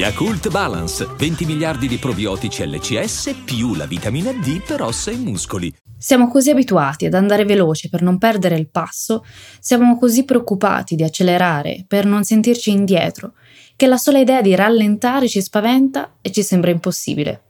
Yakult Balance, 20 miliardi di probiotici LCS più la vitamina D per ossa e muscoli. Siamo così abituati ad andare veloce per non perdere il passo, siamo così preoccupati di accelerare per non sentirci indietro, che la sola idea di rallentare ci spaventa e ci sembra impossibile.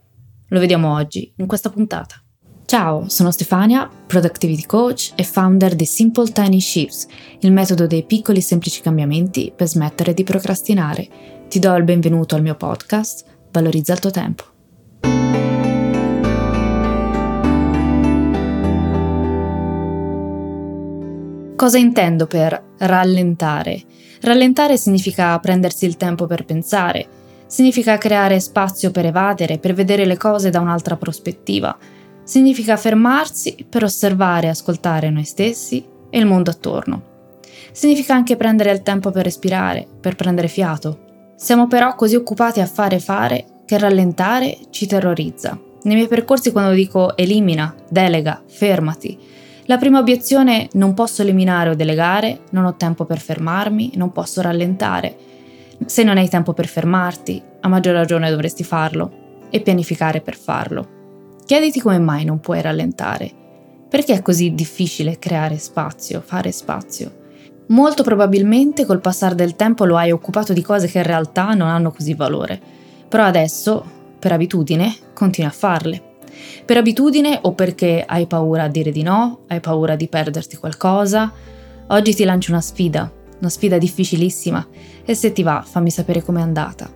Lo vediamo oggi, in questa puntata. Ciao, sono Stefania, Productivity Coach e founder di Simple Tiny Shifts, il metodo dei piccoli semplici cambiamenti per smettere di procrastinare. Ti do il benvenuto al mio podcast, Valorizza il tuo tempo. Cosa intendo per rallentare? Rallentare significa prendersi il tempo per pensare, significa creare spazio per evadere, per vedere le cose da un'altra prospettiva, significa fermarsi per osservare e ascoltare noi stessi e il mondo attorno. Significa anche prendere il tempo per respirare, per prendere fiato. Siamo però così occupati a fare fare che rallentare ci terrorizza. Nei miei percorsi quando dico elimina, delega, fermati, la prima obiezione non posso eliminare o delegare, non ho tempo per fermarmi, non posso rallentare. Se non hai tempo per fermarti, a maggior ragione dovresti farlo e pianificare per farlo. Chiediti come mai non puoi rallentare. Perché è così difficile creare spazio, fare spazio? Molto probabilmente col passare del tempo lo hai occupato di cose che in realtà non hanno così valore, però adesso, per abitudine, continui a farle. Per abitudine o perché hai paura a dire di no, hai paura di perderti qualcosa? Oggi ti lancio una sfida, una sfida difficilissima e se ti va fammi sapere com'è andata.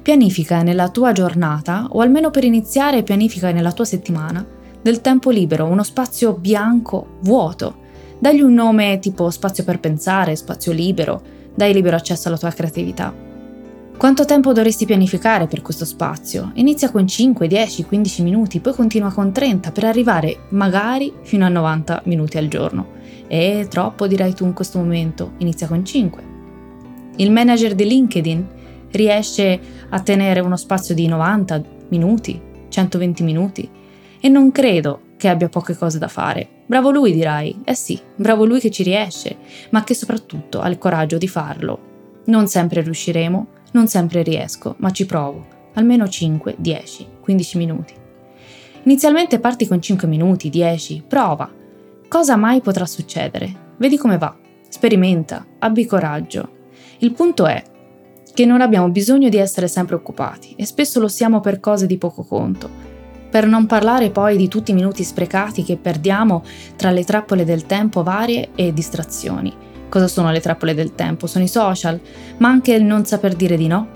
Pianifica nella tua giornata, o almeno per iniziare pianifica nella tua settimana, del tempo libero, uno spazio bianco, vuoto. Dagli un nome tipo spazio per pensare, spazio libero, dai libero accesso alla tua creatività. Quanto tempo dovresti pianificare per questo spazio? Inizia con 5, 10, 15 minuti, poi continua con 30 per arrivare magari fino a 90 minuti al giorno. E troppo dirai tu in questo momento, inizia con 5. Il manager di LinkedIn riesce a tenere uno spazio di 90 minuti, 120 minuti e non credo che abbia poche cose da fare. Bravo lui dirai, eh sì, bravo lui che ci riesce, ma che soprattutto ha il coraggio di farlo. Non sempre riusciremo, non sempre riesco, ma ci provo. Almeno 5, 10, 15 minuti. Inizialmente parti con 5 minuti, 10, prova. Cosa mai potrà succedere? Vedi come va. Sperimenta, abbi coraggio. Il punto è che non abbiamo bisogno di essere sempre occupati e spesso lo siamo per cose di poco conto. Per non parlare poi di tutti i minuti sprecati che perdiamo tra le trappole del tempo varie e distrazioni Cosa sono le trappole del tempo? Sono i social, ma anche il non saper dire di no,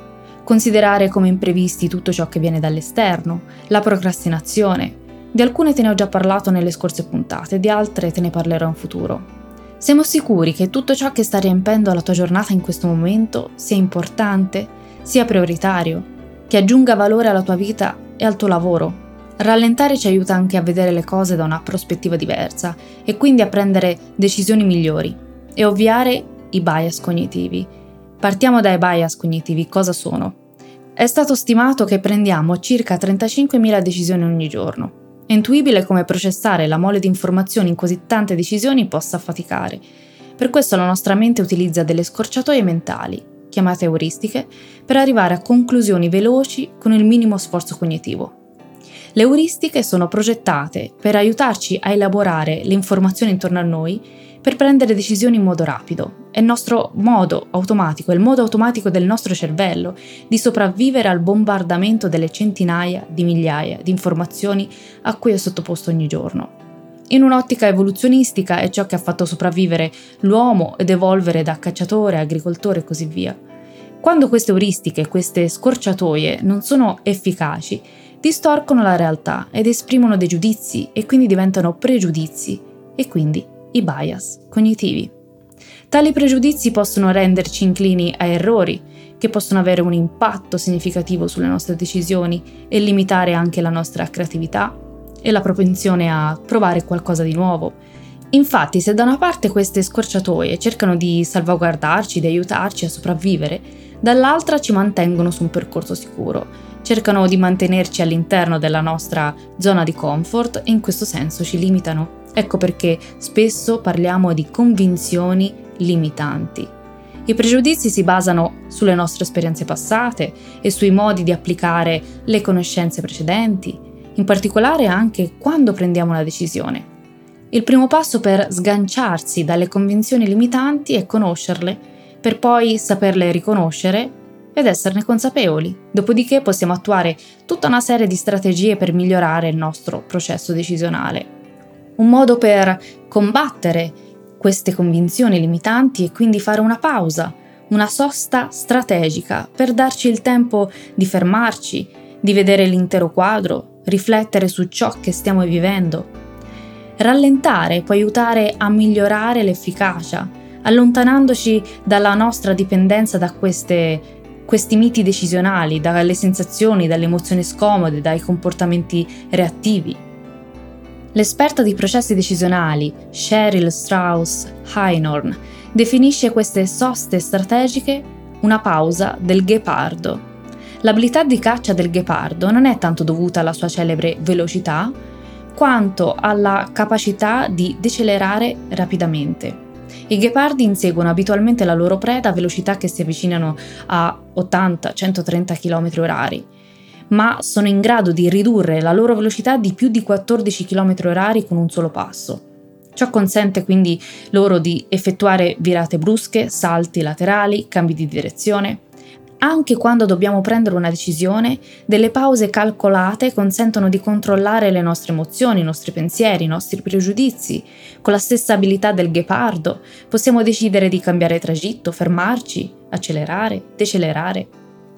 considerare come imprevisti tutto ciò che viene dall'esterno, la procrastinazione. Di alcune te ne ho già parlato nelle scorse puntate, di altre te ne parlerò in futuro. Siamo sicuri che tutto ciò che sta riempendo la tua giornata in questo momento sia importante, sia prioritario, che aggiunga valore alla tua vita e al tuo lavoro. Rallentare ci aiuta anche a vedere le cose da una prospettiva diversa e quindi a prendere decisioni migliori e ovviare i bias cognitivi. Partiamo dai bias cognitivi, cosa sono? È stato stimato che prendiamo circa 35.000 decisioni ogni giorno. È intuibile come processare la mole di informazioni in così tante decisioni possa faticare. Per questo la nostra mente utilizza delle scorciatoie mentali, chiamate euristiche, per arrivare a conclusioni veloci con il minimo sforzo cognitivo. Le euristiche sono progettate per aiutarci a elaborare le informazioni intorno a noi per prendere decisioni in modo rapido. È il nostro modo automatico, è il modo automatico del nostro cervello di sopravvivere al bombardamento delle centinaia di migliaia di informazioni a cui è sottoposto ogni giorno. In un'ottica evoluzionistica è ciò che ha fatto sopravvivere l'uomo ed evolvere da cacciatore, agricoltore e così via. Quando queste euristiche, queste scorciatoie non sono efficaci, distorcono la realtà ed esprimono dei giudizi e quindi diventano pregiudizi e quindi i bias cognitivi. Tali pregiudizi possono renderci inclini a errori, che possono avere un impatto significativo sulle nostre decisioni e limitare anche la nostra creatività e la propensione a provare qualcosa di nuovo. Infatti, se da una parte queste scorciatoie cercano di salvaguardarci, di aiutarci a sopravvivere, dall'altra ci mantengono su un percorso sicuro, cercano di mantenerci all'interno della nostra zona di comfort e in questo senso ci limitano. Ecco perché spesso parliamo di convinzioni limitanti. I pregiudizi si basano sulle nostre esperienze passate e sui modi di applicare le conoscenze precedenti, in particolare anche quando prendiamo una decisione. Il primo passo per sganciarsi dalle convinzioni limitanti è conoscerle, per poi saperle riconoscere ed esserne consapevoli. Dopodiché possiamo attuare tutta una serie di strategie per migliorare il nostro processo decisionale. Un modo per combattere queste convinzioni limitanti è quindi fare una pausa, una sosta strategica per darci il tempo di fermarci, di vedere l'intero quadro, riflettere su ciò che stiamo vivendo Rallentare può aiutare a migliorare l'efficacia, allontanandoci dalla nostra dipendenza da queste, questi miti decisionali, dalle sensazioni, dalle emozioni scomode, dai comportamenti reattivi. L'esperta di processi decisionali Cheryl Strauss Heinorn definisce queste soste strategiche una pausa del ghepardo. L'abilità di caccia del ghepardo non è tanto dovuta alla sua celebre velocità, quanto alla capacità di decelerare rapidamente. I ghepardi inseguono abitualmente la loro preda a velocità che si avvicinano a 80-130 km/h, ma sono in grado di ridurre la loro velocità di più di 14 km/h con un solo passo. Ciò consente quindi loro di effettuare virate brusche, salti laterali, cambi di direzione, anche quando dobbiamo prendere una decisione, delle pause calcolate consentono di controllare le nostre emozioni, i nostri pensieri, i nostri pregiudizi. Con la stessa abilità del ghepardo possiamo decidere di cambiare tragitto, fermarci, accelerare, decelerare.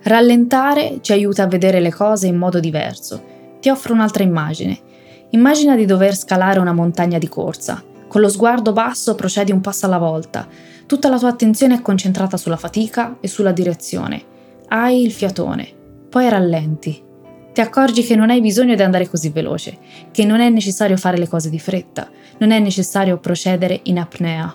Rallentare ci aiuta a vedere le cose in modo diverso. Ti offro un'altra immagine. Immagina di dover scalare una montagna di corsa. Con lo sguardo basso procedi un passo alla volta. Tutta la tua attenzione è concentrata sulla fatica e sulla direzione hai il fiatone, poi rallenti. Ti accorgi che non hai bisogno di andare così veloce, che non è necessario fare le cose di fretta, non è necessario procedere in apnea.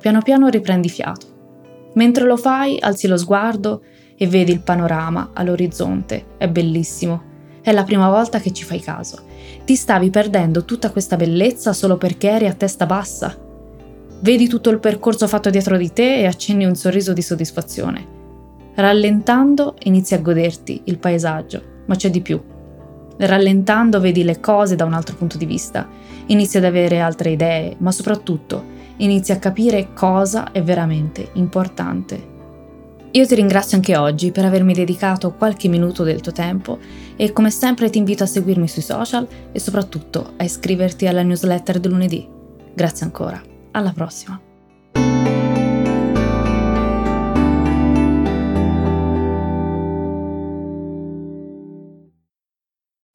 Piano piano riprendi fiato. Mentre lo fai, alzi lo sguardo e vedi il panorama all'orizzonte. È bellissimo. È la prima volta che ci fai caso. Ti stavi perdendo tutta questa bellezza solo perché eri a testa bassa. Vedi tutto il percorso fatto dietro di te e accenni un sorriso di soddisfazione. Rallentando inizi a goderti il paesaggio, ma c'è di più. Rallentando vedi le cose da un altro punto di vista, inizi ad avere altre idee, ma soprattutto inizi a capire cosa è veramente importante. Io ti ringrazio anche oggi per avermi dedicato qualche minuto del tuo tempo e come sempre ti invito a seguirmi sui social e soprattutto a iscriverti alla newsletter del lunedì. Grazie ancora, alla prossima!